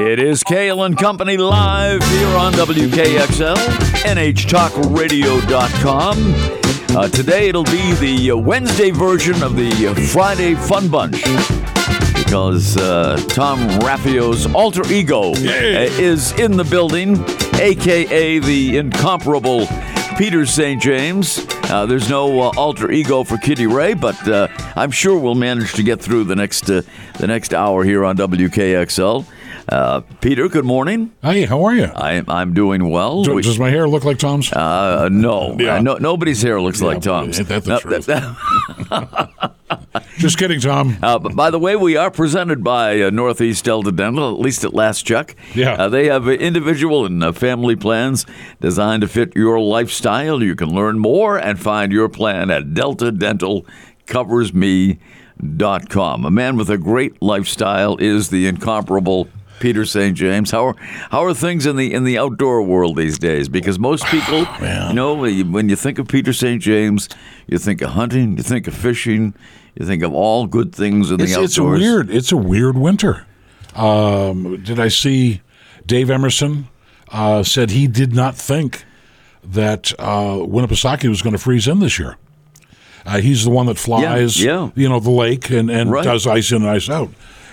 It is Cail and Company live here on WKXL, NHTalkRadio.com. Uh, today it'll be the uh, Wednesday version of the uh, Friday Fun Bunch because uh, Tom Raffio's alter ego uh, is in the building, aka the incomparable Peter St. James. Uh, there's no uh, alter ego for Kitty Ray, but uh, I'm sure we'll manage to get through the next uh, the next hour here on WKXL. Uh, Peter, good morning. Hey, how are you? I, I'm doing well. Do- We- Does my hair look like Tom's? uh, no, Yeah. No, nobody's hair looks like but Tom's. ain't that the No, truth? that- Just kidding, Tom. Uh, but by the way, we are presented by uh, Northeast Delta Dental, at least at last check. Yeah. Uh, they have individual and uh, family plans designed to fit your lifestyle. You can learn more and find your plan at deltadentalcoversme.com. A man with a great lifestyle is the incomparable Peter St. James. How are how are things in the in the outdoor world these days? Because most people, you know, when you think of Peter St. James, you think of hunting, you think of fishing, you think of all good things in It's, the it's a weird. It's a weird winter. Um, did I see Dave Emerson uh, said he did not think that uh, Winnipesaukee was going to freeze in this year. Uh, he's the one that flies, yeah. you know, the lake and, and Right. does ice in and ice out.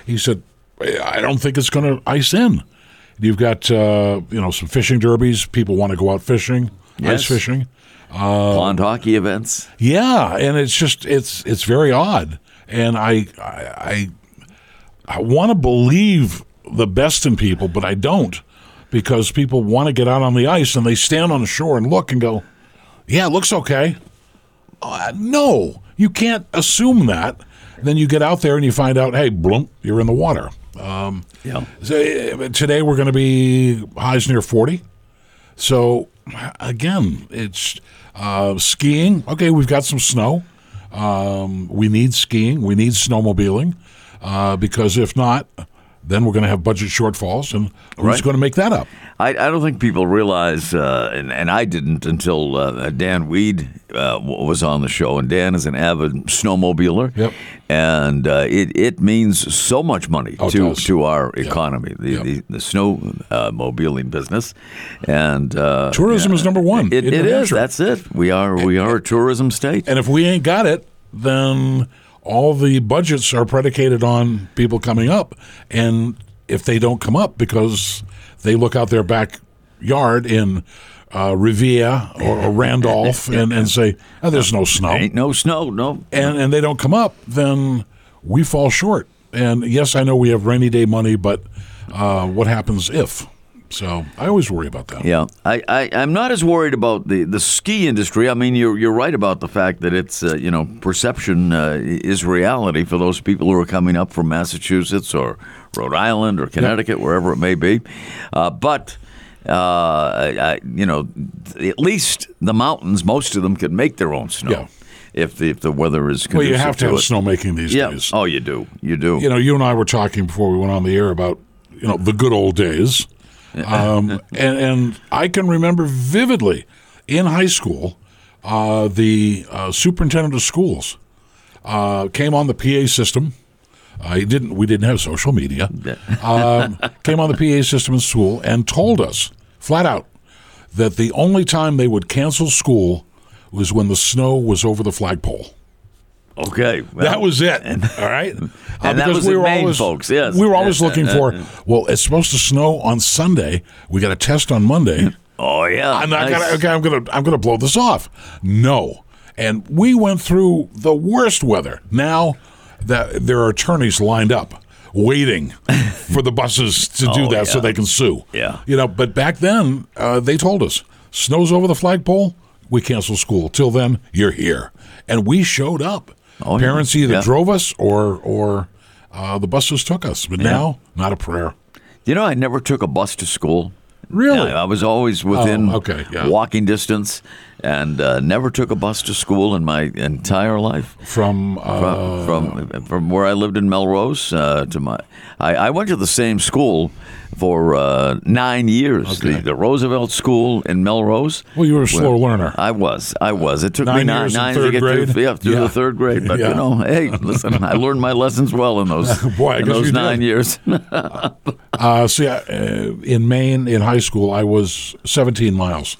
He said, I don't think it's going to ice in. You've got, uh, you know, some fishing derbies. People want to go out fishing, Yes. ice fishing. Pond hockey events. Yeah, and it's just it's it's very odd, and I I I, I want to believe the best in people, but I don't because people want to get out on the ice and they stand on the shore and look and go, "Yeah, it looks okay." Uh, no, you can't assume that. Then you get out there and you find out, hey, bloom, you're in the water. Um, Yeah. so, uh, today we're going to be highs near 40. So again, it's uh, skiing. Okay, we've got some snow. Um, we need skiing. We need snowmobiling uh, because if not, then we're going to have budget shortfalls, and who's Right. going to make that up? I, I don't think people realize, uh, and, and I didn't until uh, Dan Weed uh, was on the show, and Dan is an avid snowmobiler. Yep. And uh, it, it means so much money Oh, to, to our economy, the, Yep. the, the snow uh, mobiling business. And uh, Tourism is number one It, it New That's it. We are we are a tourism state. And if we ain't got it, then all the budgets are predicated on people coming up. And if they don't come up because they look out their backyard in uh, Revere or, or Randolph and, and say, oh, there's no snow. Ain't no snow. No. and and they don't come up, then we fall short. And yes, I know we have rainy day money, but uh, what happens if? So I always worry about that. Yeah, I, I, I'm not as worried about the, the ski industry. I mean, you're you're right about the fact that it's uh, you know perception uh, is reality for those people who are coming up from Massachusetts or Rhode Island or Connecticut, wherever it may be. Uh, but uh, I, I, you know, at least the mountains, most of them can make their own snow Yeah. if the if the weather is Well, you have to have it. snowmaking these Yeah. days. Oh, you do. You do. You know, you and I were talking before we went on the air about you know the good old days, um, and and I can remember vividly in high school, uh, the uh, superintendent of schools uh, came on the PA system. Uh, didn't. We didn't have social media. um, came on the PA system in school and told us flat out that the only time they would cancel school was when the snow was over the flagpole. Okay. well, That was it. all right. Uh, and that was in Maine, folks, yes. We were always Uh, looking uh, for. Well, it's supposed to snow on Sunday. We got a test on Monday. Oh yeah. I'm not nice. gonna. Okay, I'm gonna. I'm gonna blow this off. No. And we went through the worst weather. Now that there are attorneys lined up waiting for the buses to do Oh, that so they can sue. Yeah. You know, but back then uh, they told us snow's over the flagpole. We cancel school. Till then, you're here, and we showed up. Oh, yeah. Parents either Yeah. drove us or or uh, the buses took us. But now, not a prayer. You know, I never took a bus to school. Really? Yeah, I was always within Oh, okay, yeah. walking distance, and uh, never took a bus to school in my entire life. From uh, From from, from where I lived in Melrose uh, to my, I, I went to the same school for uh, nine years. Okay. The, the Roosevelt School in Melrose. well, you were a slow learner. I was. I was. It took me Nine nine, to get grade? through, yeah, through Yeah. the third grade. But Yeah. you know, hey, listen, I learned my lessons well in those Boy, in those you did. nine years. uh, see, I, uh, in Maine, in high school, I was 17 miles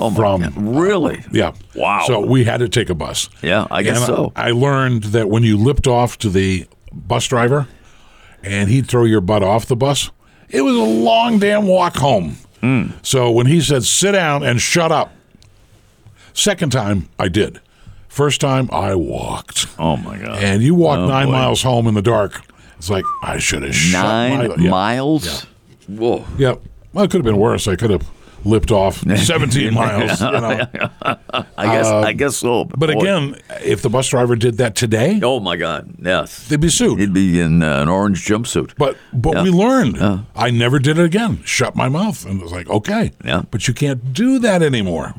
Oh from. God. Really? Yeah. Wow. So we had to take a bus. Yeah, I guess And so. I learned that when you lipped off to the bus driver and he'd throw your butt off the bus, it was a long damn walk home. Hmm. So when he said, sit down and shut up, second time I did. First time I walked. Oh my God. And you walk Oh, nine boy. miles home in the dark. It's like, I should have shut Nine my. Yeah. miles. Whoa. Yeah. Well, it could have been worse. I could have lipped off 17 miles. You know. I guess. I guess so. Uh, But again, if the bus driver did that today, Oh my God. Yes. they'd be sued. He'd be in uh, an orange jumpsuit. But but Yeah. we learned. I never did it again. Shut my mouth, and it was like, okay, Yeah. But you can't do that anymore.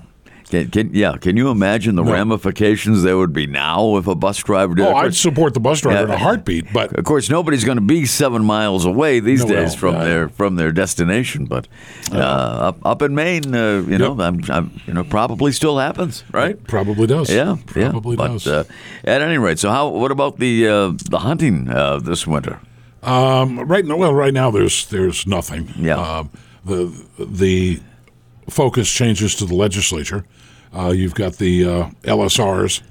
Can, can, yeah, can you imagine the ramifications there would be now if a bus driver did? Oh, I'd support the bus driver in a heartbeat. But Of course, nobody's going to be seven miles away these No, days from Yeah. their from their destination. But uh, up up in Maine, uh, you know, I'm, I'm, you know, probably still happens, right? probably does. Yeah, probably yeah. does. But uh, at any rate, so how? What about the uh, the hunting uh, this winter? um, right now, well, right now there's there's nothing. Yeah. Um, the the focus changes to the legislature. Uh, you've got the uh, LSRs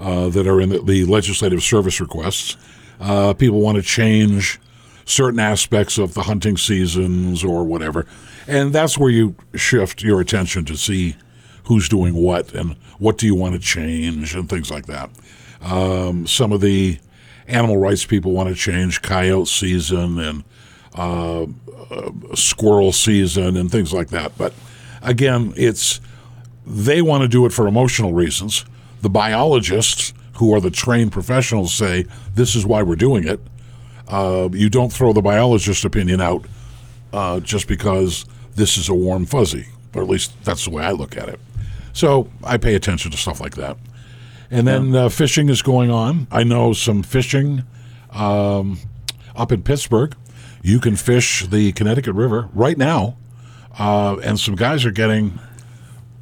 uh, that are in the, the legislative service requests. People want to change certain aspects of the hunting seasons or whatever, and that's where you shift your attention to see who's doing what and what do you want to change and things like that. Um, some of the animal rights people want to change coyote season and uh, uh, squirrel season and things like that. But again, it's they want to do it for emotional reasons. The biologists, who are the trained professionals, say this is why we're doing it. Uh, you don't throw the biologist opinion out uh, just because this is a warm fuzzy, or at least that's the way I look at it. So I pay attention to stuff like that. And then uh, fishing is going on. I know some fishing um, up in Pittsburg. You can fish the Connecticut River right now, uh, and some guys are getting.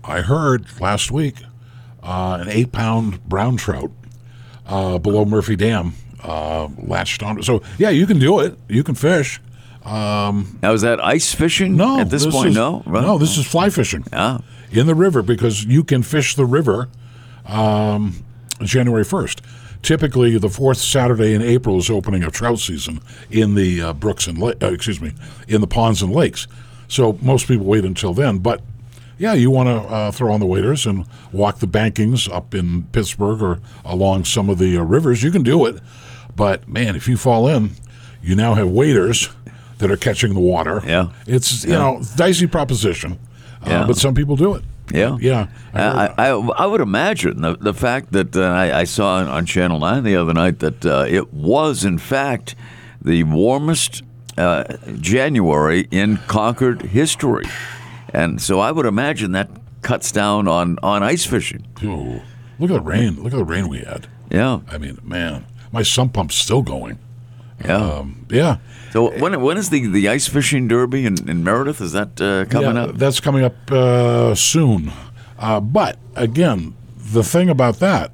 I heard last week uh, an eight-pound brown trout uh, below Murphy Dam uh, latched on. So yeah, you can do it. You can fish. Now is that ice fishing? No, at this, point, is, no. Right? no. This is fly fishing Ah, in the river because you can fish the river um, January 1st. Typically, the fourth Saturday in April is opening of trout season in the uh, brooks and la- uh, excuse me, in the ponds and lakes. So most people wait until then. But yeah, you want to uh, throw on the waders and walk the bankings up in Pittsburg or along some of the uh, rivers. You can do it. But man, if you fall in, you now have waders that are catching the water. Yeah. it's you know dicey proposition. Uh, Yeah. but some people do it. Yeah, Yeah. I I, I, I would imagine the the fact that uh, I, I saw on- on Channel Nine the other night that uh, it was in fact the warmest uh, January in Concord history, and so I would imagine that cuts down on, on ice fishing. Ooh, look at the rain. Look at the rain we had. Yeah, I mean, man, my sump pump's still going. yeah. Um, yeah. so when when is the, the ice fishing derby in, in Meredith? Is that uh, coming yeah, up? That's coming up uh, soon. Uh, but again, the thing about that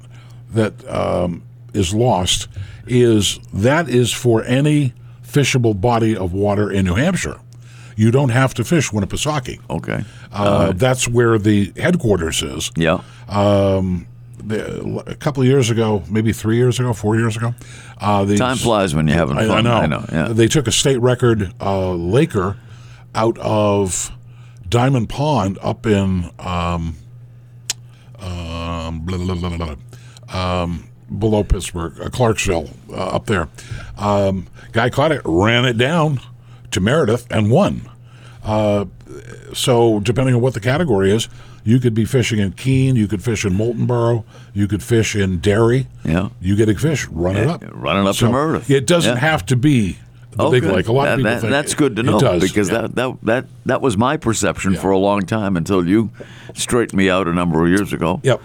that um, is lost is that is for any fishable body of water in New Hampshire. You don't have to fish Winnipesaukee. Okay. Uh, that's where the headquarters is. Yeah. Um, the, a couple of years ago, maybe three years ago, four years ago, uh, the, Time flies when you're having I, fun. I know. I know. Yeah. They took a state record uh, laker out of Diamond Pond up in um, um, blah, blah, blah, blah, blah, um, below Pittsburg, uh, Clarksville, uh, up there. Um, guy caught it, ran it down to Meredith, and won. Uh, so depending on what the category is, you could be fishing in Keene, you could fish in Moultonboro, you could fish in Derry. Yeah. You get a fish, run it Yeah, up. run it up to Meredith. It doesn't Yeah. have to be the Oh, big good. lake. A lot That- of people that- think that's it- good to know it does, because yeah. that, that that that was my perception Yeah. for a long time until you straightened me out a number of years ago. Yep.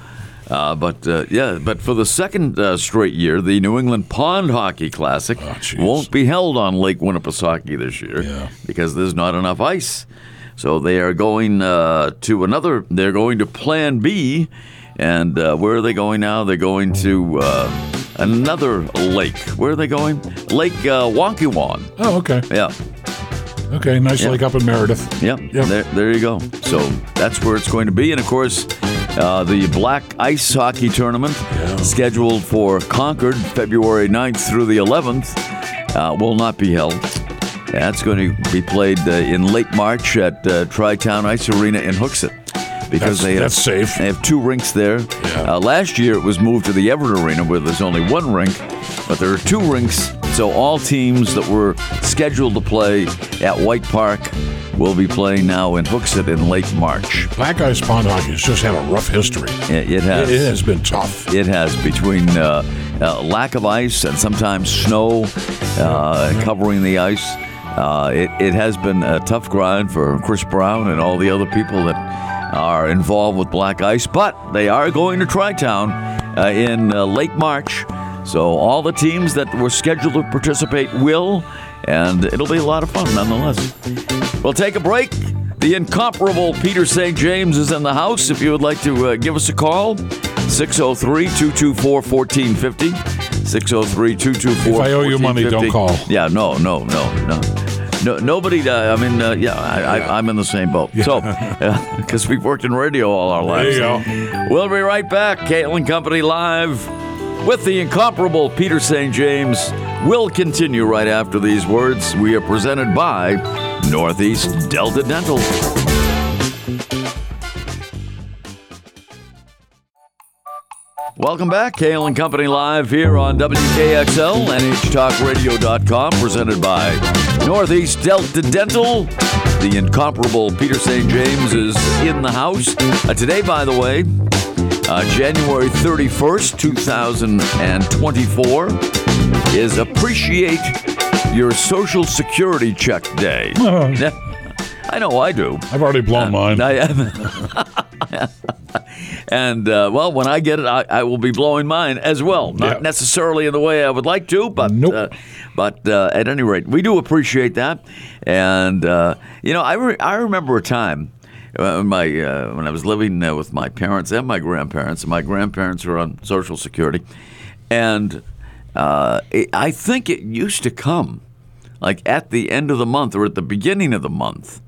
Uh, but uh, yeah, but for the second uh, straight year, the New England Pond Hockey Classic Oh, won't be held on Lake Winnipesaukee this year Yeah. because there's not enough ice. So they are going uh, to another. They're going to Plan B, and uh, where are they going now? They're going to uh, another lake. Where are they going? Lake uh, Waukewan. Oh, okay. Yeah. Okay, nice Yeah. lake up in Meredith. Yep. Yep. There, there you go. So that's where it's going to be. And of course, uh, the Black Ice Hockey Tournament, Yeah. scheduled for Concord February 9th through the 11th, uh, will not be held. That's going to be played uh, in late March at uh, Tri Town Ice Arena in Hooksett. Because That's- they have, that's safe. They have two rinks there. Yeah. Uh, last year it was moved to the Everett Arena where there's only one rink, but there are two rinks. So all teams that were scheduled to play at White Park will be playing now in Hooksett in late March. Black Ice Pond Hockey has just had a rough history. It, it has. It, it has been tough. It has between uh, uh, lack of ice and sometimes snow uh, covering the ice. Uh, it, it has been a tough grind for Chris Brown and all the other people that are involved with black ice, but they are going to Tri-Town uh, in uh, late March. So all the teams that were scheduled to participate will, and it'll be a lot of fun nonetheless. We'll take a break. The incomparable Peter St. James is in the house. If you would like to uh, give us a call, 603 224 1450. 603 224 If I owe you money, don't call. Yeah, no, no, no, no. No, nobody. Uh, I mean, uh, yeah, I, I, I'm in the same boat. So, because we've worked in radio all our lives. There you go. We'll be right back. Cail and Company live with the incomparable Peter St. James. We'll continue right after these words. We are presented by Northeast Delta Dental. Welcome back. Cail and Company live here on WKXL, NHTalkRadio.com, presented by Northeast Delta Dental. The incomparable Peter St. James is in the house. Uh, today, by the way, uh, January 31st, 2024, is Appreciate Your Social Security Check Day. I know I do. I've already blown mine. I and uh, well, when I get it, I, I will be blowing mine as well. Not Yeah. necessarily in the way I would like to, but Nope. uh, but uh, at any rate, we do appreciate that. And uh, you know, I re- I remember a time. Uh, When my uh, when I was living uh, with my parents and my grandparents, and my grandparents were on Social Security, and uh, it, I think it used to come like at the end of the month or at the beginning of the month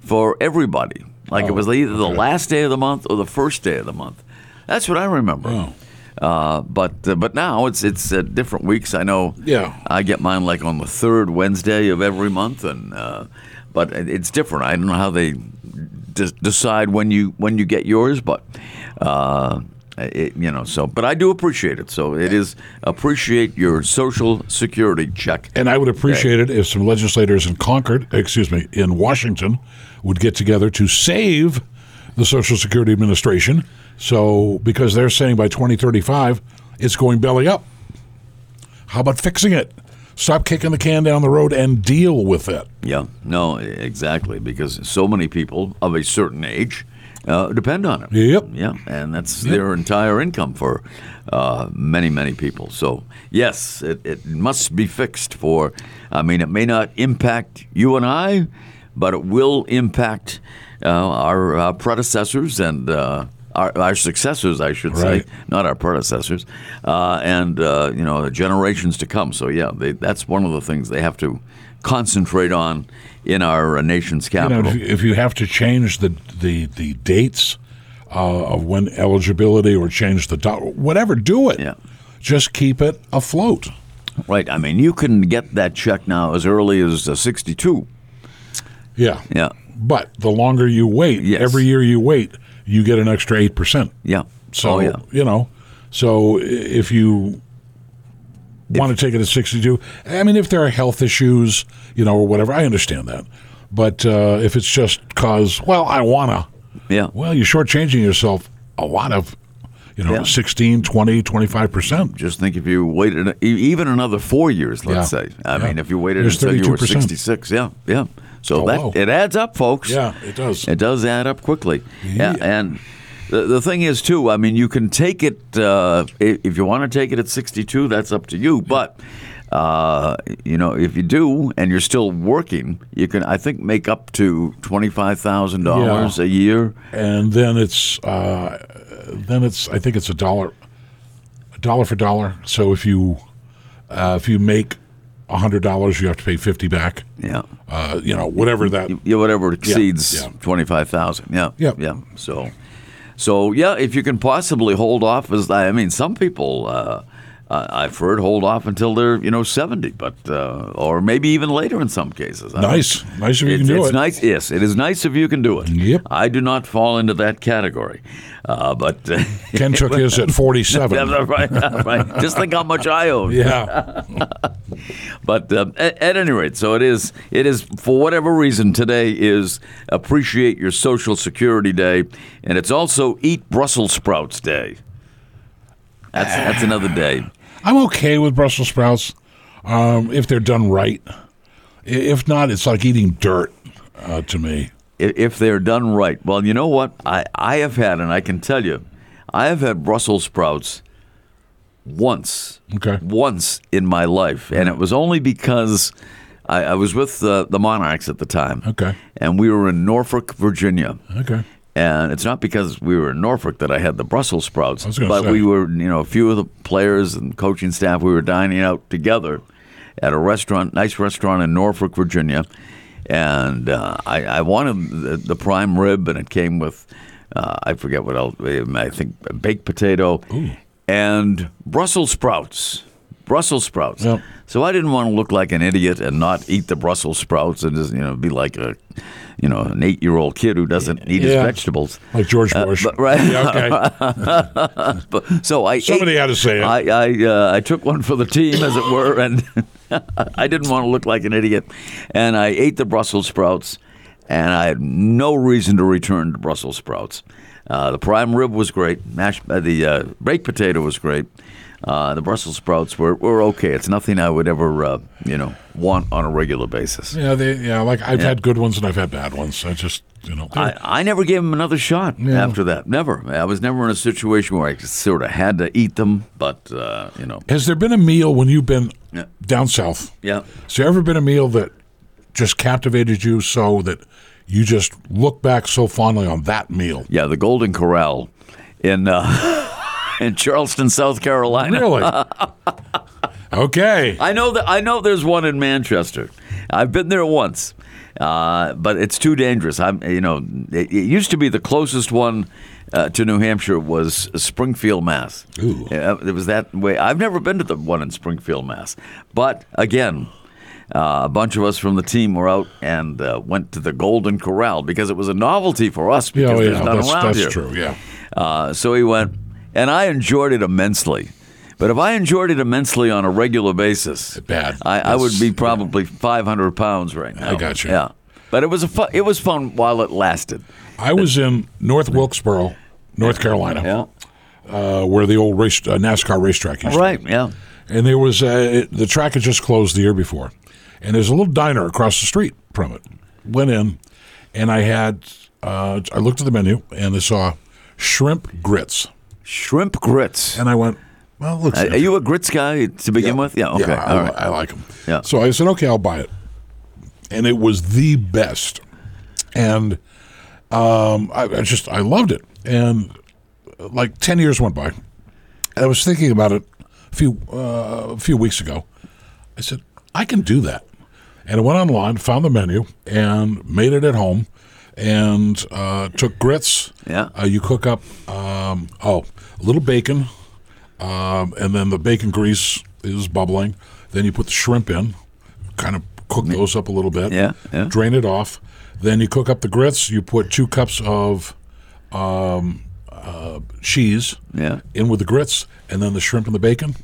for everybody. Like it was either the last day of the month or the first day of the month. That's what I remember. Oh. Uh, but uh, but now it's it's uh, different weeks. I know. Yeah. I get mine like on the third Wednesday of every month, and uh, but it's different. I don't know how they de- decide when you when you get yours, but. Uh, it, you know, so but I do appreciate it. So it is appreciate your social security check. And I would appreciate it if some legislators in Concord, excuse me, in Washington, would get together to save the Social Security Administration. So, because they're saying by 2035, it's going belly up. How about fixing it? Stop kicking the can down the road and deal with it. Yeah, no, exactly, because so many people of a certain age uh, depend on it. Yep. Yeah, and that's their entire income for uh, many, many people. So, yes, it, it must be fixed for, I mean, it may not impact you and I, but it will impact uh, our, predecessors and uh, our, our successors, I should Right. say, not our predecessors, uh, and, uh, you know, generations to come. So, yeah, they, that's one of the things they have to concentrate on in our uh, nation's You know, capital. if, you- if you have to change the the, the dates uh, of when eligibility or change the do- whatever, do it. Yeah. Just keep it afloat. Right. I mean, you can get that check now as early as uh, 62. Yeah. Yeah. But the longer you wait, Yes. every year you wait, you get an extra 8%. Yeah. So, oh, yeah. you know, so if you want to take it at 62, I mean, if there are health issues, you know, or whatever, I understand that. But uh, if it's just cause, well, I want to, Yeah. well, you're shortchanging yourself a lot of, you know, Yeah. 16, 20, 25%. Just think if you waited even another four years, let's Yeah. say. I Yeah. mean, if you waited There's until you were 66. Yeah. Yeah. So Oh, that wow. it adds up, folks. Yeah, it does. It does add up quickly. Yeah. And the, the thing is, too, I mean, you can take it, uh, if you want to take it at 62, that's up to you. But, uh, you know, if you do and you're still working, you can, I think, make up to $25,000 a year. and then it's uh, then it's I think it's a dollar, a dollar for dollar. So if you uh, if you make hundred dollars, you have to pay fifty back. Yeah. Uh, you know, whatever that. Yeah, whatever exceeds yeah. twenty five thousand. Yeah. Yep. Yeah. So, so yeah, if you can possibly hold off, as I mean, some people uh, uh, I've heard hold off until they're you know seventy, but uh, or maybe even later in some cases. I Nice, nice if you can do it's it. nice. Yes, it is nice if you can do it. Yep. I do not fall into that category, uh, but Ken took his at forty-seven. right, right. Just think how much I owe. yeah, But um, at, at any rate, so it is. It is for whatever reason today is appreciate your Social Security Day, and it's also Eat Brussels Sprouts Day. That's that's another day. I'm okay with Brussels sprouts um, if they're done right. If not, it's like eating dirt uh, to me. If they're done right. Well, you know what? I, I have had, and I can tell you, I have had Brussels sprouts once. Okay. Once in my life. And it was only because I, I was with uh, the Monarchs at the time. Okay. And we were in Norfolk, Virginia. Okay. And it's not because we were in Norfolk that I had the Brussels sprouts, I was gonna but say. we were, you know, a few of the players and coaching staff, we were dining out together at a restaurant, nice restaurant in Norfolk, Virginia. And uh, I, I wanted the, the prime rib, and it came with, uh, I forget what else, I think baked potato and Brussels sprouts. Brussels sprouts. Yep. So I didn't want to look like an idiot and not eat the Brussels sprouts and just, you know, be like a, you know, an eight-year-old kid who doesn't eat his vegetables. Like George Bush. Uh, but- right. Yeah, okay. But, so I Somebody ate, had to say it. I I, uh, I took one for the team, as it were, and I didn't want to look like an idiot, and I ate the Brussels sprouts, and I had no reason to return to Brussels sprouts. Uh, the prime rib was great. Mashed, uh, the uh, baked potato was great. Uh, the Brussels sprouts were, were okay. It's nothing I would ever, uh, you know, want on a regular basis. yeah, they, yeah. Like I've had good ones and I've had bad ones. I just, you know, I, I never gave them another shot Yeah. after that. Never. I was never in a situation where I sort of had to eat them, but, uh, you know. has there been a meal when you've been Yeah. down south? Yeah. Has there ever been a meal that just captivated you so that you just look back so fondly on that meal? Yeah, the Golden Corral in uh, in Charleston, South Carolina. Really? okay. I know that I know there's one in Manchester. I've been there once, uh, but it's too dangerous. I'm, you know, it, it used to be the closest one uh, to New Hampshire was Springfield, Mass. Ooh. It was that way. I've never been to the one in Springfield, Mass. But again. Uh, a bunch of us from the team were out and uh, went to the Golden Corral because it was a novelty for us because Yeah, oh, there's yeah, none that's, around that's here. true. Yeah. Uh, so we went, and I enjoyed it immensely. But if I enjoyed it immensely on a regular basis, Bad. I, I would be probably 500 pounds right now. I got you. Yeah, but it was a fu- it was fun while it lasted. I was in North Wilkesboro, North Carolina, uh, where the old race uh, NASCAR racetrack used to be. Right. Yeah. and there was uh, the track had just closed the year before, and there's a little diner across the street from it. Went in, and I had uh, I looked at the menu and I saw shrimp grits, Shrimp grits. and I went, "Well, looks." Are are you a grits guy to begin with? Yeah. Okay. I, All right. I like them. Yeah. So I said, "Okay, I'll buy it," and it was the best, and um, I, I just I loved it, and uh, like ten years went by. and I was thinking about it a few uh, a few weeks ago. I said, I can do that. And I went online, found the menu, and made it at home. And uh, took grits. Yeah. Uh, you cook up, um, oh, a little bacon, um, and then the bacon grease is bubbling. Then you put the shrimp in, kind of cook those up a little bit. Yeah, yeah. Drain it off. Then you cook up the grits. You put two cups of um, uh, cheese Yeah. in with the grits, and then the shrimp and the bacon.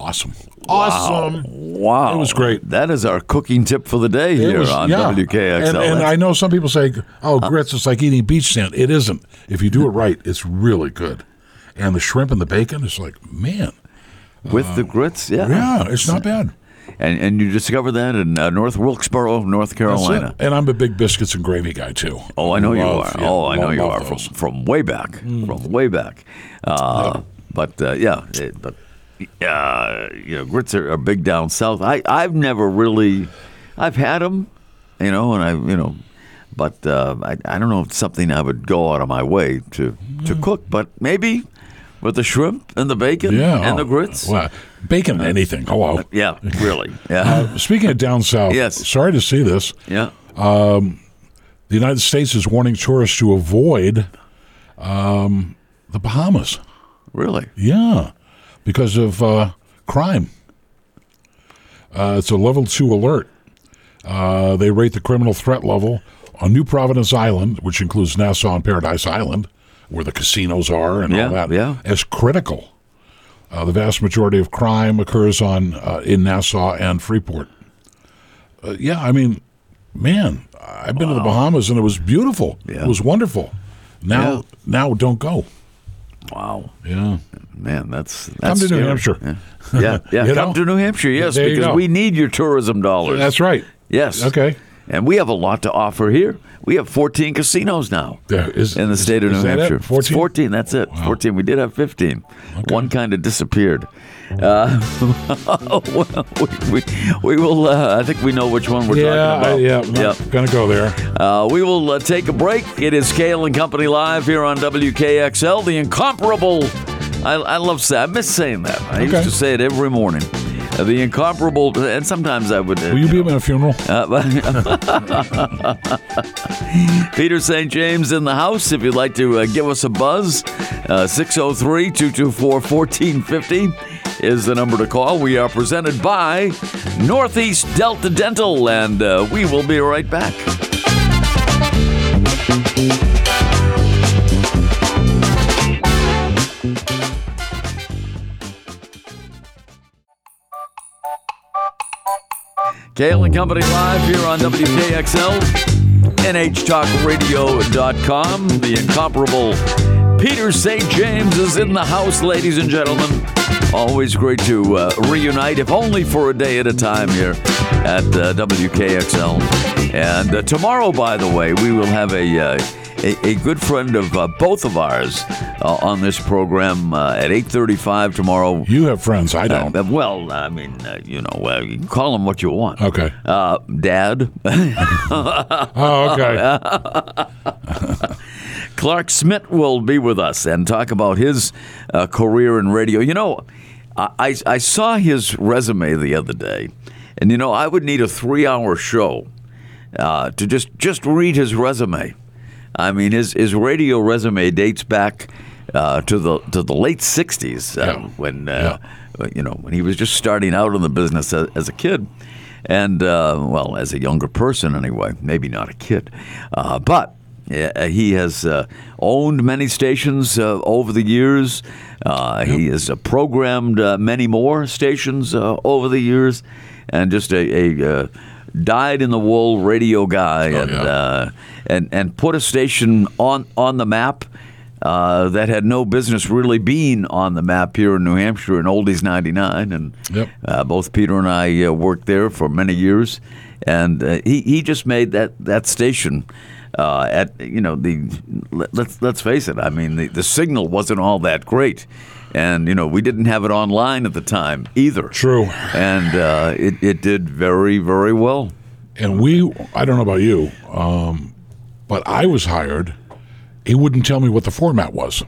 Awesome. Awesome. Wow. It was great. That is our cooking tip for the day It here was- on yeah. WKXL. And, and I know some people say, "Oh, grits is like eating beach sand." It isn't. If you do it right, it's really good. And the shrimp and the bacon is like, man, with the grits, yeah. yeah, it's not bad. And and you discovered that in uh, North Wilkesboro, North Carolina. And I'm a big biscuits and gravy guy too. Oh, I know you are. yeah, oh, I know love- you love are from, from way back, from way back. Uh, But uh, yeah, it, but uh, you know, grits are, are big down south. I I've never really, I've had them, you know, and I you know, but uh, I I don't know if it's something I would go out of my way to to cook, but maybe with the shrimp and the bacon Yeah, and oh, the grits. Well, Bacon, anything. Hello. Yeah, really. Yeah. Uh, speaking of down south, Yes. sorry to see this. yeah. The United States is warning tourists to avoid um, the Bahamas. Really. Yeah, because of uh, crime. Uh, it's a level two alert. Uh, they rate the criminal threat level on New Providence Island, which includes Nassau and Paradise Island, where the casinos are and Yeah, all that, yeah. as critical. Uh, the vast majority of crime occurs on uh, in Nassau and Freeport. Uh, yeah, I mean, man, I've been to the Bahamas and it was beautiful. Yeah. It was wonderful. Now, now don't go. Wow. Yeah. Man, that's, that's Come to New. Hampshire. Yeah, yeah. yeah. Come know? to New Hampshire, yes, There because we need your tourism dollars. That's right. Yes. Okay. And we have a lot to offer here. We have 14 casinos now There is- in the is- state of New? Hampshire. It's 14? 14, that's it. 14. We did have 15. One kind of disappeared. Uh, well, we, we, we will, uh, I think we know which one we're yeah, talking about. I, yeah, I'm gonna go there. Uh, we will uh, take a break. It is Cail and Company live here on WKXL, the incomparable. I, I love saying, I miss saying that. I used to say it every morning. Uh, the incomparable, and sometimes I would. Uh, Will you be at my funeral? Peter St. James in the house. If you'd like to uh, give us a buzz, 603 224 1450 is the number to call. We are presented by Northeast Delta Dental, and uh, we will be right back. Cail and Company live here on WKXL, NHTalkRadio.com. The incomparable Peter St. James is in the house, ladies and gentlemen. Always great to uh, reunite, if only for a day at a time here at uh, WKXL. And uh, tomorrow, by the way, we will have a. Uh, a, a good friend of uh, both of ours uh, on this program uh, at 8.35 tomorrow You have friends. I don't. uh, well, I mean, uh, you know, uh, you can call them what you want. Okay. Uh, Dad, Oh, okay. Clark Smith will be with us and talk about his uh, career in radio. You know, I, I, I saw his resume the other day, and you know, I would need a three-hour show uh, to just just read his resume. I mean, his his radio resume dates back uh, to the to the late '60s uh, Yeah. when uh, you know when he was just starting out in the business as, as a kid, and uh, well, as a younger person anyway, maybe not a kid, uh, but. Yeah, he has uh, owned many stations uh, over the years. Uh, He has uh, programmed uh, many more stations uh, over the years, and just a, a uh, dyed in the wool radio guy, and yeah. uh, and and put a station on on the map uh, that had no business really being on the map here in New Hampshire in Oldies 99. And Yep. uh, both Peter and I uh, worked there for many years. And uh, he, he just made that, that station uh, at, you know, the let, let's, let's face it, I mean, the, the signal wasn't all that great. And, you know, we didn't have it online at the time either. True. And uh, it, it did very, very well. And we, I don't know about you, um, but I was hired. He wouldn't tell me what the format was.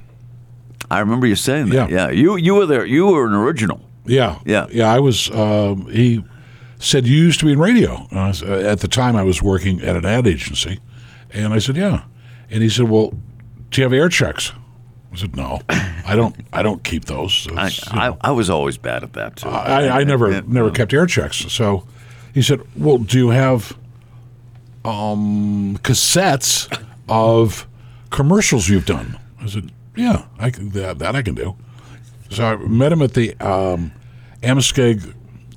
I remember you saying that. Yeah. Yeah. You, you were there. You were an original. Yeah. Yeah. Yeah. I was, um, he said, You used to be in radio. And I s- uh, at the time, I was working at an ad agency. And I said, Yeah. And he said, Well, do you have air checks? I said, No, I don't. I don't keep those. I, I, I was always bad at that too. I, I never Yeah. never kept air checks. So he said, "Well, do you have um, cassettes of commercials you've done?" I said, "Yeah, I can, that, that I can do." So I met him at the um,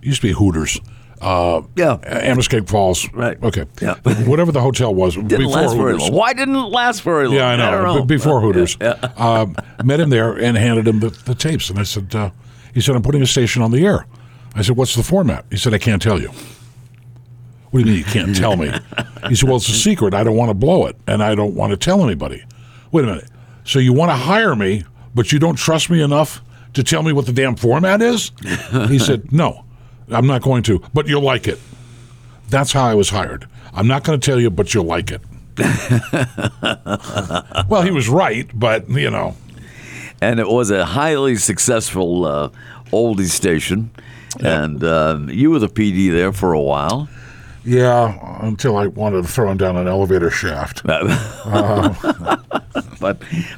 used to be Hooters. Uh, Yeah. Amoskeag Falls. Right. Okay. Yeah. Whatever the hotel was Didn't before last very Hooters. long. Why didn't it last very long? Yeah, I know. don't know. b- Before Hooters, Yeah. um, met him there and handed him the, the tapes. And I said, uh, he said, I'm putting a station on the air. I said, what's the format? He said, I can't tell you. What do you mean you can't tell me? He said, well, it's a secret. I don't want to blow it, and I don't want to tell anybody. Wait a minute. So you want to hire me, but you don't trust me enough to tell me what the damn format is? He said, no, I'm not going to, but you'll like it. That's how I was hired. I'm not going to tell you, but you'll like it. well, he was right, but you know, and it was a highly successful uh, oldie station. And uh, you were the PD there for a while. Yeah, until I wanted to throw him down an elevator shaft. but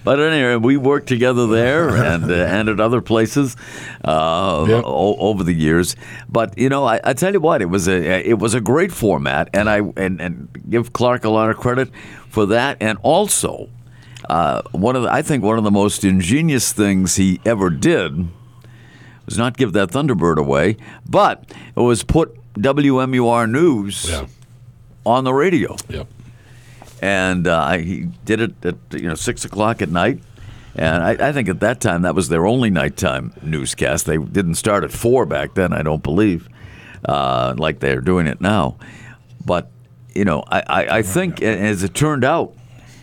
but anyway, we worked together there and uh, and at other places uh, Yep. o- over the years. But you know, I, I tell you what, it was a it was a great format, and I and, and give Clark a lot of credit for that, and also uh, one of the, I think one of the most ingenious things he ever did was not give that Thunderbird away, but it was put WMUR News Yeah. on the radio Yep. and uh, he did it at you know six o'clock at night. And I, I think at that time that was their only nighttime newscast. They didn't start at four back then, I don't believe, uh, like they're doing it now. But you know, I, I, I think a- as it turned out,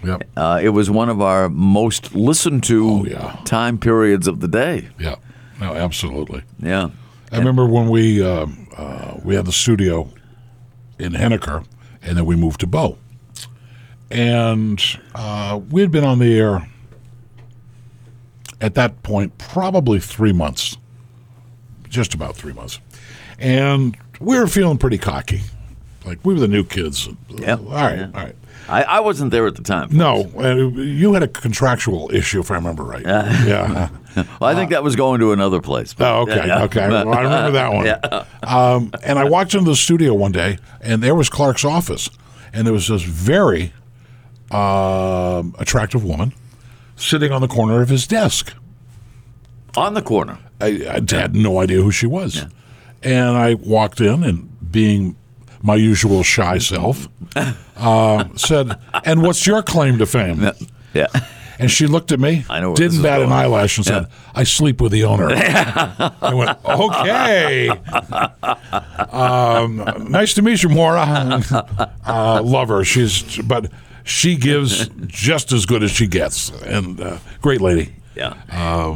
Yep. uh, it was one of our most listened to Oh, yeah. time periods of the day. Yeah. No, absolutely. Yeah, I remember when we um, uh, we had the studio in Henniker, and then we moved to Bow, and uh, we had been on the air at that point probably three months, just about three months, and we were feeling pretty cocky, like we were the new kids. Yeah. All right. Yeah. All right. I, I wasn't there at the time. No, uh, you had a contractual issue, if I remember right. yeah. Well, I think that was going to another place. but- Oh, okay, Yeah. okay. Well, I remember that one. Yeah. Um, and I walked into the studio one day, and there was Clark's office, and there was this very um, attractive woman sitting on the corner of his desk. On the corner. I, I had no idea who she was, and I walked in, and being my usual shy self, uh, said, "And what's your claim to fame?" Yeah. And she looked at me, I know didn't bat an eyelash, and said, "I sleep with the owner." I went, "Okay." um, nice to meet you, Maura. Uh, love her. She's, but she gives just as good as she gets, and uh, great lady. Yeah.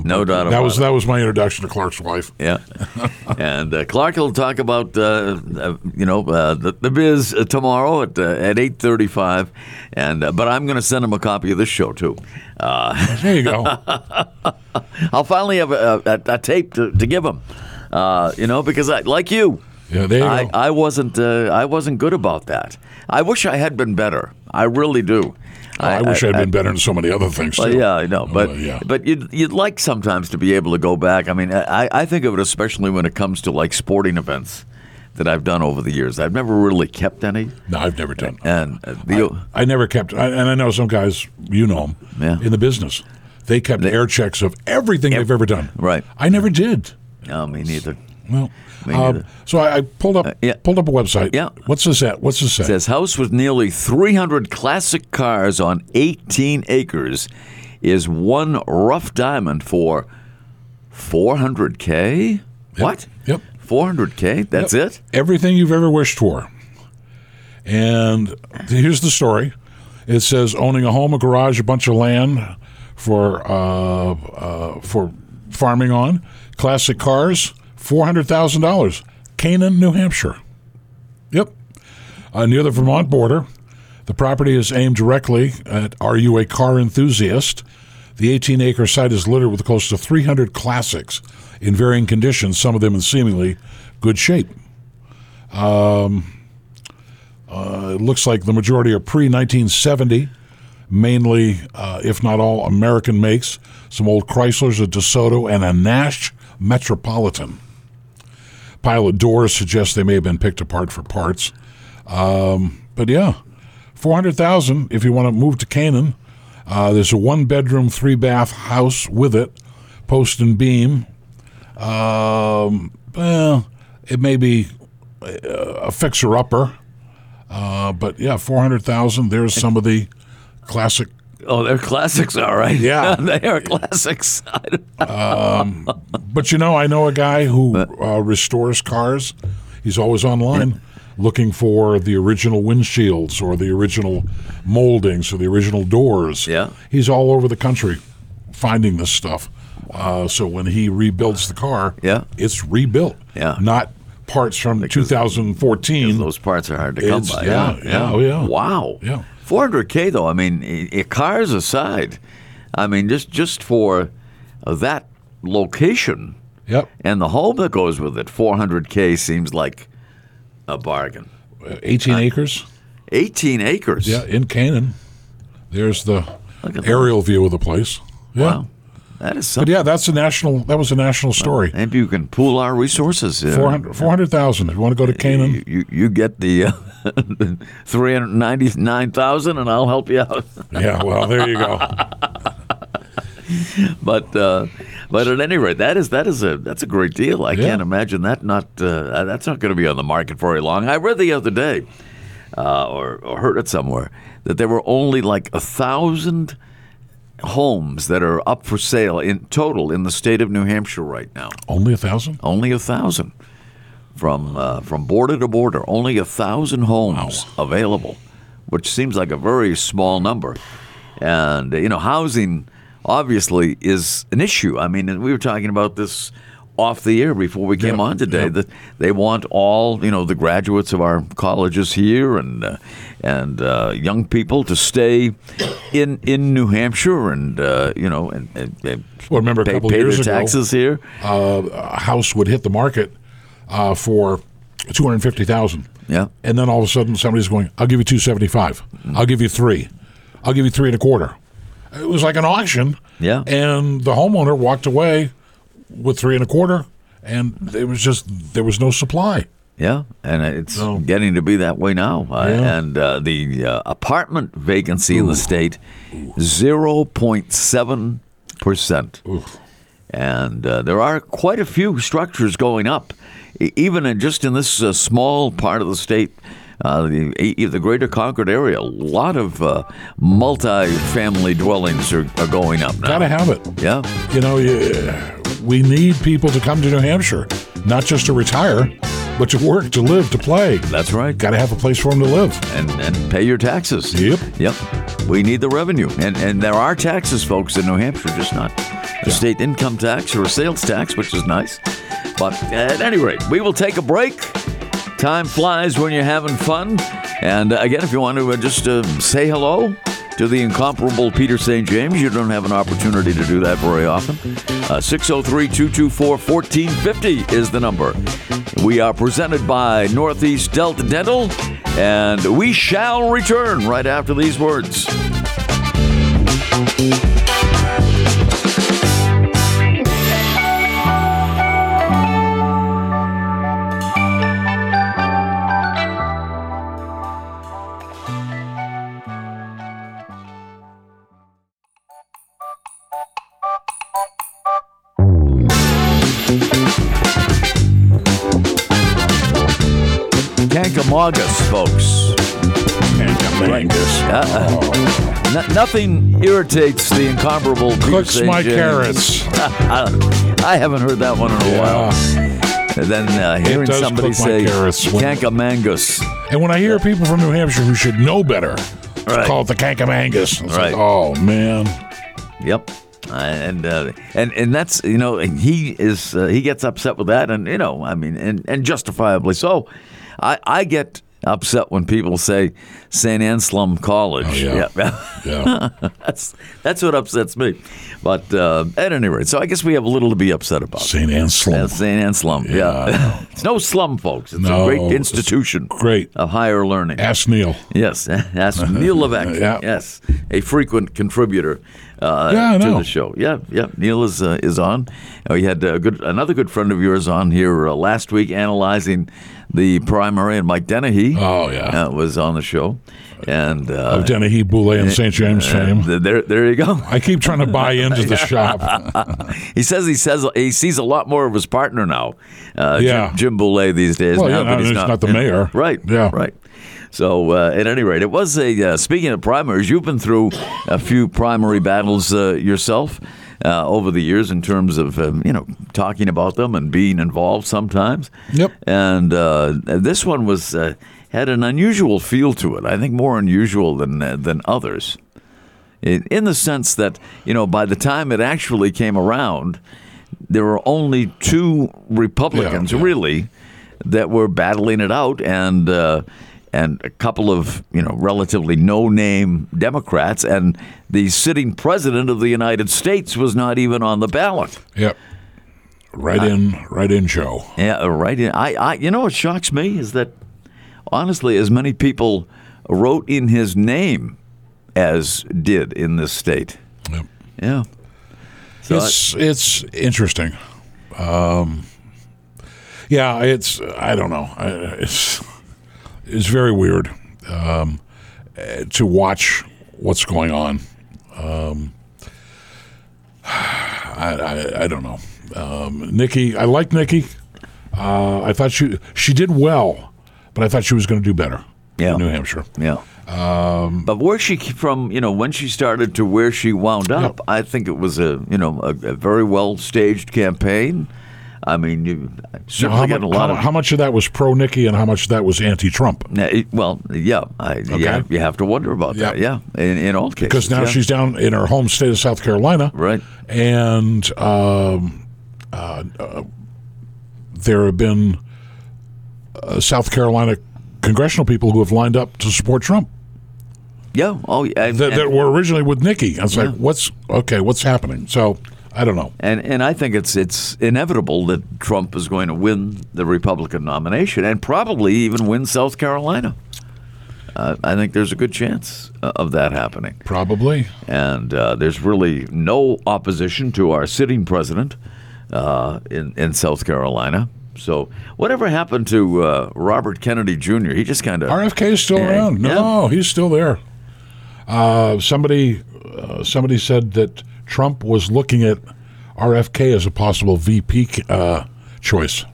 no doubt about That was it. that was my introduction to Clark's wife. Yeah, and uh, Clark will talk about uh, uh, you know uh, the, the biz uh, tomorrow at uh, at eight thirty five, and uh, but I'm going to send him a copy of this show too. Uh, There you go. I'll finally have a, a, a tape to, to give him, uh, you know, because I like you. Yeah, there you I, go. I wasn't uh, I wasn't good about that. I wish I had been better. I really do. I, wish I'd been better in so many other things. Well, too. yeah, I know, but Uh, yeah. but you'd you'd like sometimes to be able to go back. I mean, I I think of it especially when it comes to like sporting events that I've done over the years. I've never really kept any, no, I've never done. and uh, the I never kept, I, and I know some guys, you know them, Yeah. in the business. They kept air checks of everything they've ever done. Right. I never did. no, me neither. Well, um, so I, I pulled up yeah. pulled up a website. yeah. What's this at? What's this say? It says house with nearly 300 classic cars on 18 acres is one rough diamond for 400k. What? Yep. 400k? That's Yep. it? Everything you've ever wished for. And here's the story. It says owning a home, a garage, a bunch of land for uh, uh, for farming on, classic cars, four hundred thousand dollars, Canaan, New Hampshire. Yep, uh, near the Vermont border. The property is aimed directly at Are you a car enthusiast? The 18 acre site is littered with close to 300 classics in varying conditions, some of them in seemingly good shape. Uh, it looks like the majority are pre 1970, mainly, uh, if not all, American makes. Some old Chryslers, a DeSoto, and a Nash Metropolitan. Pile of doors suggests they may have been picked apart for parts. Um, but yeah, 400000 if you want to move to Canaan. Uh, there's a one bedroom, three bath house with it, post and beam. Um, well, it may be a fixer upper. Uh, but yeah, 400,000. There's some of the classic. Oh, they're classics, all right. Yeah. they are classics. But you know, I know a guy who uh, restores cars. He's always online looking for the original windshields or the original moldings or the original doors. Yeah. He's all over the country finding this stuff. Uh, so when he rebuilds the car, Yeah. it's rebuilt. Yeah. Not parts from 2014. Those parts are hard to come by. yeah, yeah, oh, yeah. Wow. Yeah. 400k though. I mean, cars aside, I mean, just just for that location Yep. and the home that goes with it, 400K seems like a bargain. Uh, 18 acres. 18 acres. Yeah, in Canaan. There's the aerial view of the place. Yeah. Wow. That is But yeah, that's a national. That was a national story. Maybe you can pool our resources. uh, 400 400,000. If you want to go to Canaan, You, you, you get the uh, 399,000 and I'll help you out. yeah. Well, there you go. but uh, but at any rate, that is that is a that's a great deal. I Yeah. can't imagine that not uh, that's not going to be on the market very long. I read the other day, uh, or, or heard it somewhere, that there were only like a thousand homes that are up for sale in total in the state of New Hampshire right now. Only a thousand. Only a thousand from uh, from border to border. Only a thousand homes available, which seems like a very small number. And you know, housing obviously is an issue. I mean, we were talking about this off the air before we came Yeah, on today. yeah. That they want all you know the graduates of our colleges here and uh, and uh, young people to stay in in New Hampshire and uh, you know and, and, and Well, remember a pay, couple pay years their ago, taxes here. uh, a house would hit the market uh, for 250000 Yeah. And then all of a sudden, somebody's going, I'll give you 275 I'll give you three. I'll give you three and a quarter. It was like an auction. Yeah. And the homeowner walked away with three and a quarter, and it was just, there was no supply. Yeah, and it's So- getting to be that way now. Uh, Yeah. and uh, the uh, apartment vacancy in the state, zero point seven percent. And uh, there are quite a few structures going up, even in just in this uh, small part of the state. Uh, the, the greater Concord area, a lot of uh, multi-family dwellings are, are going up now. Gotta have it. yeah, You know, you, we need people to come to New Hampshire, not just to retire, but to work, to live, to play. that's right. Got to have a place for them to live. and, and pay your taxes. Yep. Yep. We need the revenue. And and there are taxes, folks, in New Hampshire, just not a state income tax or a sales tax, which is nice. But at any rate, we will take a break. Time flies when you're having fun. And uh, again, if you want to uh, just uh, say hello to the incomparable Peter St. James, you don't have an opportunity to do that very often. Uh, 603 224 1450 is the number. We are presented by Northeast Delta Dental, and we shall return right after these words. Kancamagus, folks. Uh, no- nothing irritates the incomparable Cooks my James. carrots. I haven't heard that one in a while. And then uh, hearing somebody say when- And when I hear people from New Hampshire who should know better, Right. call it the Kankamangus. It's Right. like, oh, man. Yep. Uh, and uh, and and that's you know he is uh, he gets upset with that and you know I mean and, and justifiably so. I I get upset when people say St. Anselm College. Oh, yeah. yeah. Yeah. that's that's what upsets me. But uh, at any rate, so I guess we have a little to be upset about. St. Anselm. Yeah, St. Anselm. Yeah, Yeah. it's no slum, folks. It's No, a great institution. great. of higher learning. Ask Neil. Yes, that's Neil Levesque. Yeah. Yes, a frequent contributor uh, Yeah, to the show. Yeah, yeah. Neil is uh, is on. Uh, we had a good another good friend of yours on here uh, last week analyzing the primary, and Mike Dennehy Oh, yeah. uh, was on the show. And uh, Of Dennehy, Bouley, and St. James fame. there, there you go. I keep trying to buy into the shop. He says he says he sees a lot more of his partner now, uh, Yeah. Jim, Jim Bouley these days. Well, now yeah, he's he's not the mayor. right? Yeah. right. So uh, at any rate, it was a. Uh, speaking of primaries, you've been through a few primary battles uh, yourself uh, over the years in terms of um, you know talking about them and being involved sometimes. Yep. And uh, this one was uh, had an unusual feel to it. I think more unusual than uh, than others in in the sense that you know by the time it actually came around, there were only two Republicans Yeah, yeah. really that were battling it out, and uh, and a couple of you know relatively no-name Democrats, and the sitting president of the United States was not even on the ballot. Yep. Right in, right in, Joe. Yeah, right. In, I, I, you know, what shocks me is that honestly, as many people wrote in his name as did in this state. Yep. Yeah. So it's it's interesting. Um, yeah, it's I don't know. I- It's it's very weird um, to watch what's going on. Um, I, I I don't know. Um, Nikki, I like Nikki. Uh, I thought she she did well, but I thought she was going to do better Yeah. in New Hampshire. Yeah. Um, but where she from, you know, when she started to where she wound up, I think it was a, you know, a, a very well staged campaign. I mean, you certainly how, mu- a lot how, of. how much of that was pro Nikki and how much of that was anti Trump? Well, yeah, I, yeah, you have to wonder about that. Yeah, in, in all cases. because now yeah. she's down in her home state of South Carolina, right. and um, uh, uh, there have been uh, South Carolina congressional people who have lined up to support Trump Yeah. Oh, yeah. that, that were originally with Nikki. I was like, what's okay? What's happening? So I don't know. And and I think it's it's inevitable that Trump is going to win the Republican nomination and probably even win South Carolina. Uh, I think there's a good chance uh, of that happening. Probably. And uh, there's really no opposition to our sitting president uh, in in South Carolina. So whatever happened to uh, Robert Kennedy Jr.? He just kind of RFK is still Yeah, around. No, he's still there. Uh, somebody, uh, somebody said that Trump was looking at RFK as a possible VP uh, choice.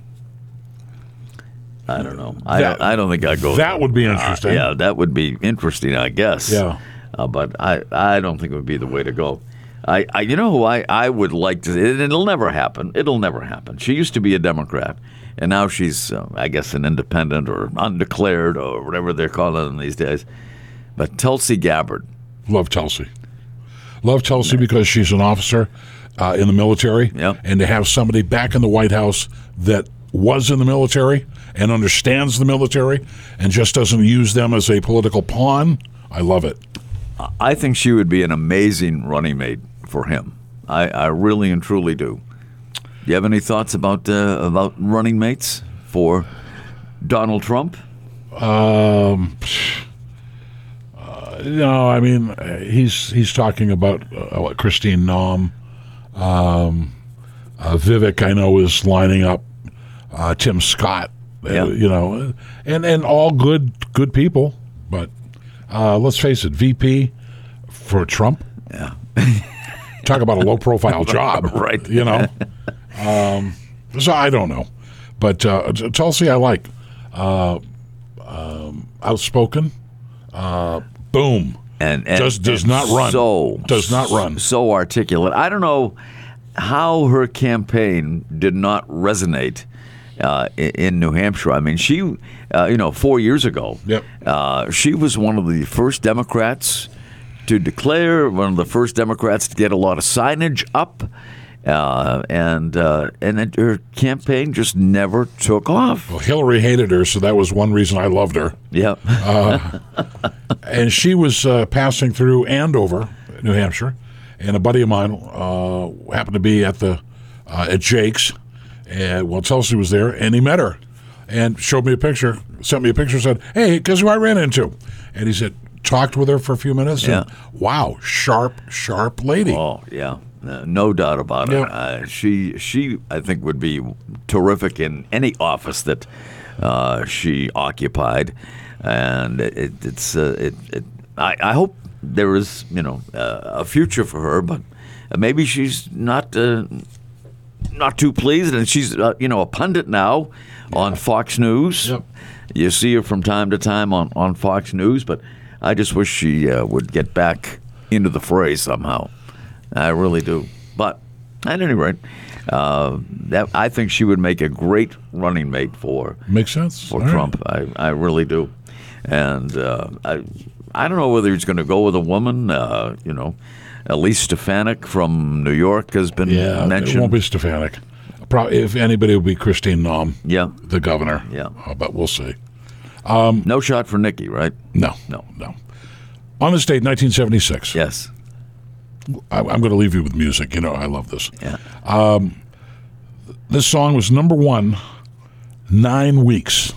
I don't know. I That- don't, I don't think I'd go. that would be Uh, interesting. yeah, that would be interesting, I guess. Yeah. Uh, but I, I don't think it would be the way to go. I, I you know who I, I would like to. It, it'll never happen. It'll never happen. She used to be a Democrat, and now she's, uh, I guess, an independent or undeclared or whatever they're calling them these days. But Tulsi Gabbard. Love Tulsi. Love Tulsi because she's an officer uh, in the military, Yep. and to have somebody back in the White House that was in the military and understands the military and just doesn't use them as a political pawn. I love it. I think she would be an amazing running mate for him. I, I really and truly do. Do you have any thoughts about uh, about running mates for Donald Trump? Um, no, I mean uh, he's he's talking about uh, what, Christine Noem, um, uh, Vivek. I know is lining up uh, Tim Scott. uh, Yeah. you know, and and all good good people, but uh, let's face it, VP for Trump. Yeah. Talk about a low profile job, Right. You know. Um, so I don't know, but uh, Tulsi I like. Uh, um, outspoken. Uh, boom. and, and Does- does and not run. So Does not run. So articulate. I don't know how her campaign did not resonate uh, in New Hampshire. I mean, she, uh, you know, four years ago, Yep. uh, she was one of the first Democrats to declare, one of the first Democrats to get a lot of signage up. Uh, and uh, and it, her campaign just never took off. Well, Hillary hated her, so that was one reason I loved her. Yep. And she was uh, passing through Andover, New Hampshire, and a buddy of mine uh, happened to be at the uh, at Jake's. And well, Tulsi was there, and he met her, and showed me a picture, sent me a picture, said, "Hey, guess who I ran into?" And he said, talked with her for a few minutes. And, wow, sharp, sharp lady. Oh yeah, Uh, no doubt about it. Yeah. Uh, she she I think would be terrific in any office that uh, she occupied, and it, it's uh, it, it. I, I hope there is you know uh, a future for her, but maybe she's not. Uh, not too pleased, and she's uh, you know a pundit now on Fox News. Yep. You see her from time to time on, on Fox News, but I just wish she uh, would get back into the fray somehow. I really do. But at any rate, uh, that I think she would make a great running mate for Makes sense. for All right. Trump. I, I really do. And uh, I I don't know whether he's going to go with a woman. Uh, you know, Elise Stefanik from New York has been Yeah, mentioned. it won't be Stefanik. Probably, if anybody, would be Christine yeah, the governor. Yeah. Uh, but we'll see. no shot for Nikki, right? No, No. no. On this date, 1976. Yes. I, I'm going to leave you with music. You know, I love this. Yeah. Um, this song was number one nine weeks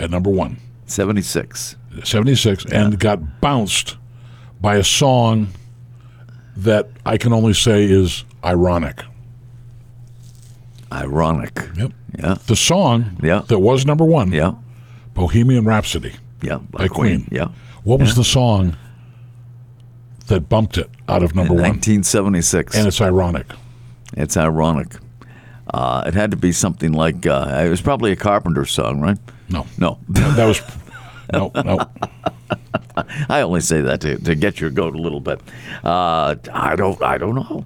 at number one, 76. 76, and got bounced by a song that I can only say is ironic. Ironic. Yep. Yeah. The song Yeah. that was number one, Yeah. Bohemian Rhapsody. Yeah. By Queen. Yeah. What was the song that bumped it out of number one? 1976. And it's ironic. It's ironic. Uh, it had to be something like uh, it was probably a Carpenter song, right? No, No, that was no, no. I only say that to, to get your goat a little bit. Uh, I don't. I don't know.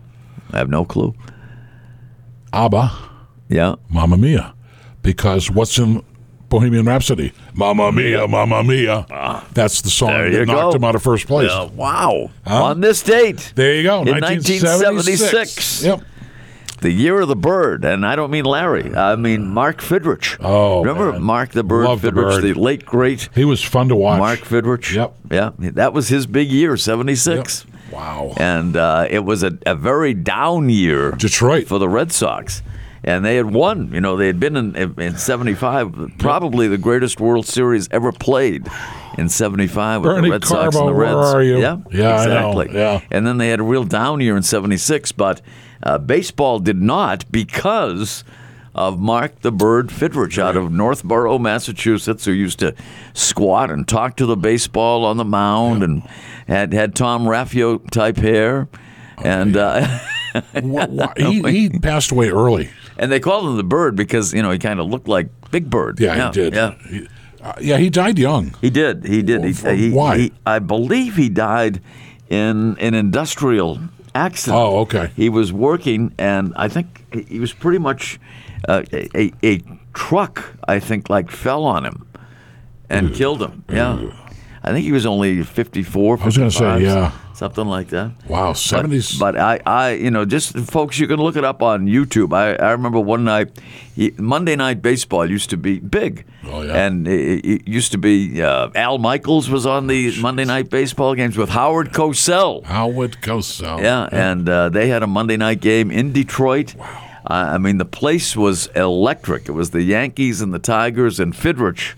I have no clue. ABBA, Yeah. Mamma Mia, because what's in Bohemian Rhapsody? Mamma Mia, Mamma Mia. That's the song Ah. That knocked go. him out of first place. Wow. On this date, There you go. In 1976. 1976. Yep. the year of the bird, and I don't mean Larry. I mean Mark Fidrych. Oh, remember man. Mark the Bird Love the Fidrych, Bird. the late great He was fun to watch. Mark Fidrych. Yep. Yeah, that was his big year, 76. Wow. And uh, it was a, a very down year Detroit. for the Red Sox. And they had won. You know, they had been in, in 75, probably the greatest World Series ever played in 75 with Bernie the Red Sox and the Reds. where are you? Yeah, Yeah, exactly. Yeah. And then they had a real down year in 76, but uh, baseball did not because of Mark the Bird Fidrych out of Northborough, Massachusetts, who used to squat and talk to the baseball on the mound and had, had Tom Raffio type hair. And uh, he, he passed away early. And they called him the Bird because you know he kind of looked like Big Bird. Yeah, he did. Yeah, He, uh, yeah, he died young. he did. He did. He, Well, he, why? he- I believe he died in an industrial accident. Oh, okay. He was working, and I think he- was pretty much uh, a, a, a truck. I think like fell on him and killed him. Yeah, I think he was only 54. I was gonna say, yeah. something like that. Wow, But, 70s. but I, I, you know, just folks, you can look it up on YouTube. I, I remember one night, Monday Night Baseball used to be big. Oh, yeah. And it, it used to be uh, Al Michaels was on the Monday Night Baseball games with Howard Cosell. Howard Cosell. Yeah, and uh, they had a Monday night game in Detroit. Wow. I mean, the place was electric. It was the Yankees and the Tigers, and Fidrych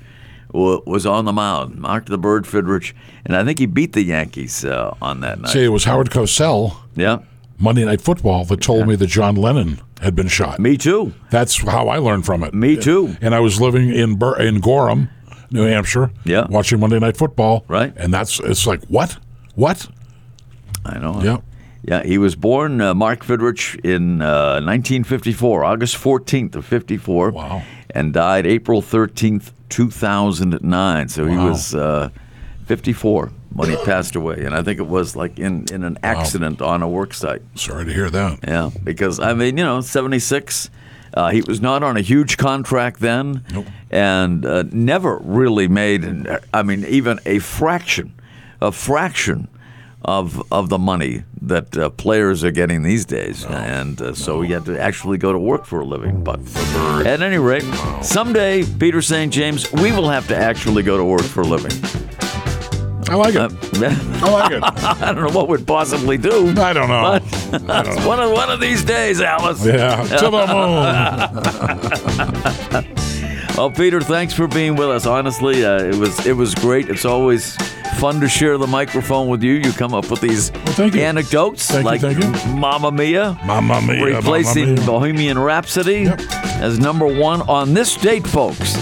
was on the mound. Mark the Bird Fidrych, and I think he beat the Yankees uh, on that night. See, it was Howard Cosell, Yeah, Monday Night Football, that told me that John Lennon had been shot. me too. That's how I learned from it. Me too. And I was living in Bur- in Gorham, New Hampshire, Yeah. watching Monday Night Football. Right. And that's it's like what, what? I know. Yeah. Yeah, he was born, uh, Mark Fidrych, in uh, 1954, August 14th of 54. Wow. And died April 13th, 2009. So he was uh, 54 when he passed away. And I think it was like in, in an accident on a work site. Sorry to hear that. Yeah, because, I mean, you know, 76. Uh, he was not on a huge contract then, Nope. and uh, never really made, I mean, even a fraction, a fraction of of the money that uh, players are getting these days, and uh, so he have to actually go to work for a living. But at any rate, someday, Peter St. James, we will have to actually go to work for a living. I like it. Uh, I like it. I don't know what we'd possibly do. I don't know. I don't know. One of one of these days, Alice. Yeah, to the moon. Well, Peter, thanks for being with us. Honestly, uh, it was it was great. It's always fun to share the microphone with you. You come up with these thank anecdotes Thank you, like thank you. Mamma Mia, Mamma mia, replacing mamma mia. Bohemian Rhapsody as number one on this date, folks,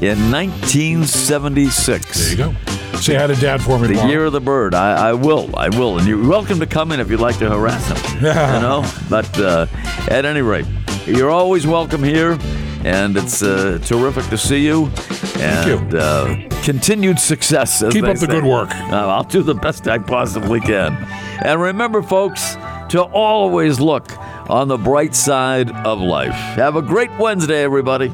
in 1976. There you go. Say hi to Dad for me. The tomorrow. year of the bird. I, I will. I will. And you're welcome to come in if you'd like to harass him. you know. But uh, at any rate, you're always welcome here, and it's uh, terrific to see you. And you. Uh, continued success. as Keep up the good work. Uh, I'll do the best I possibly can. And remember, folks, to always look on the bright side of life. Have a great Wednesday, everybody.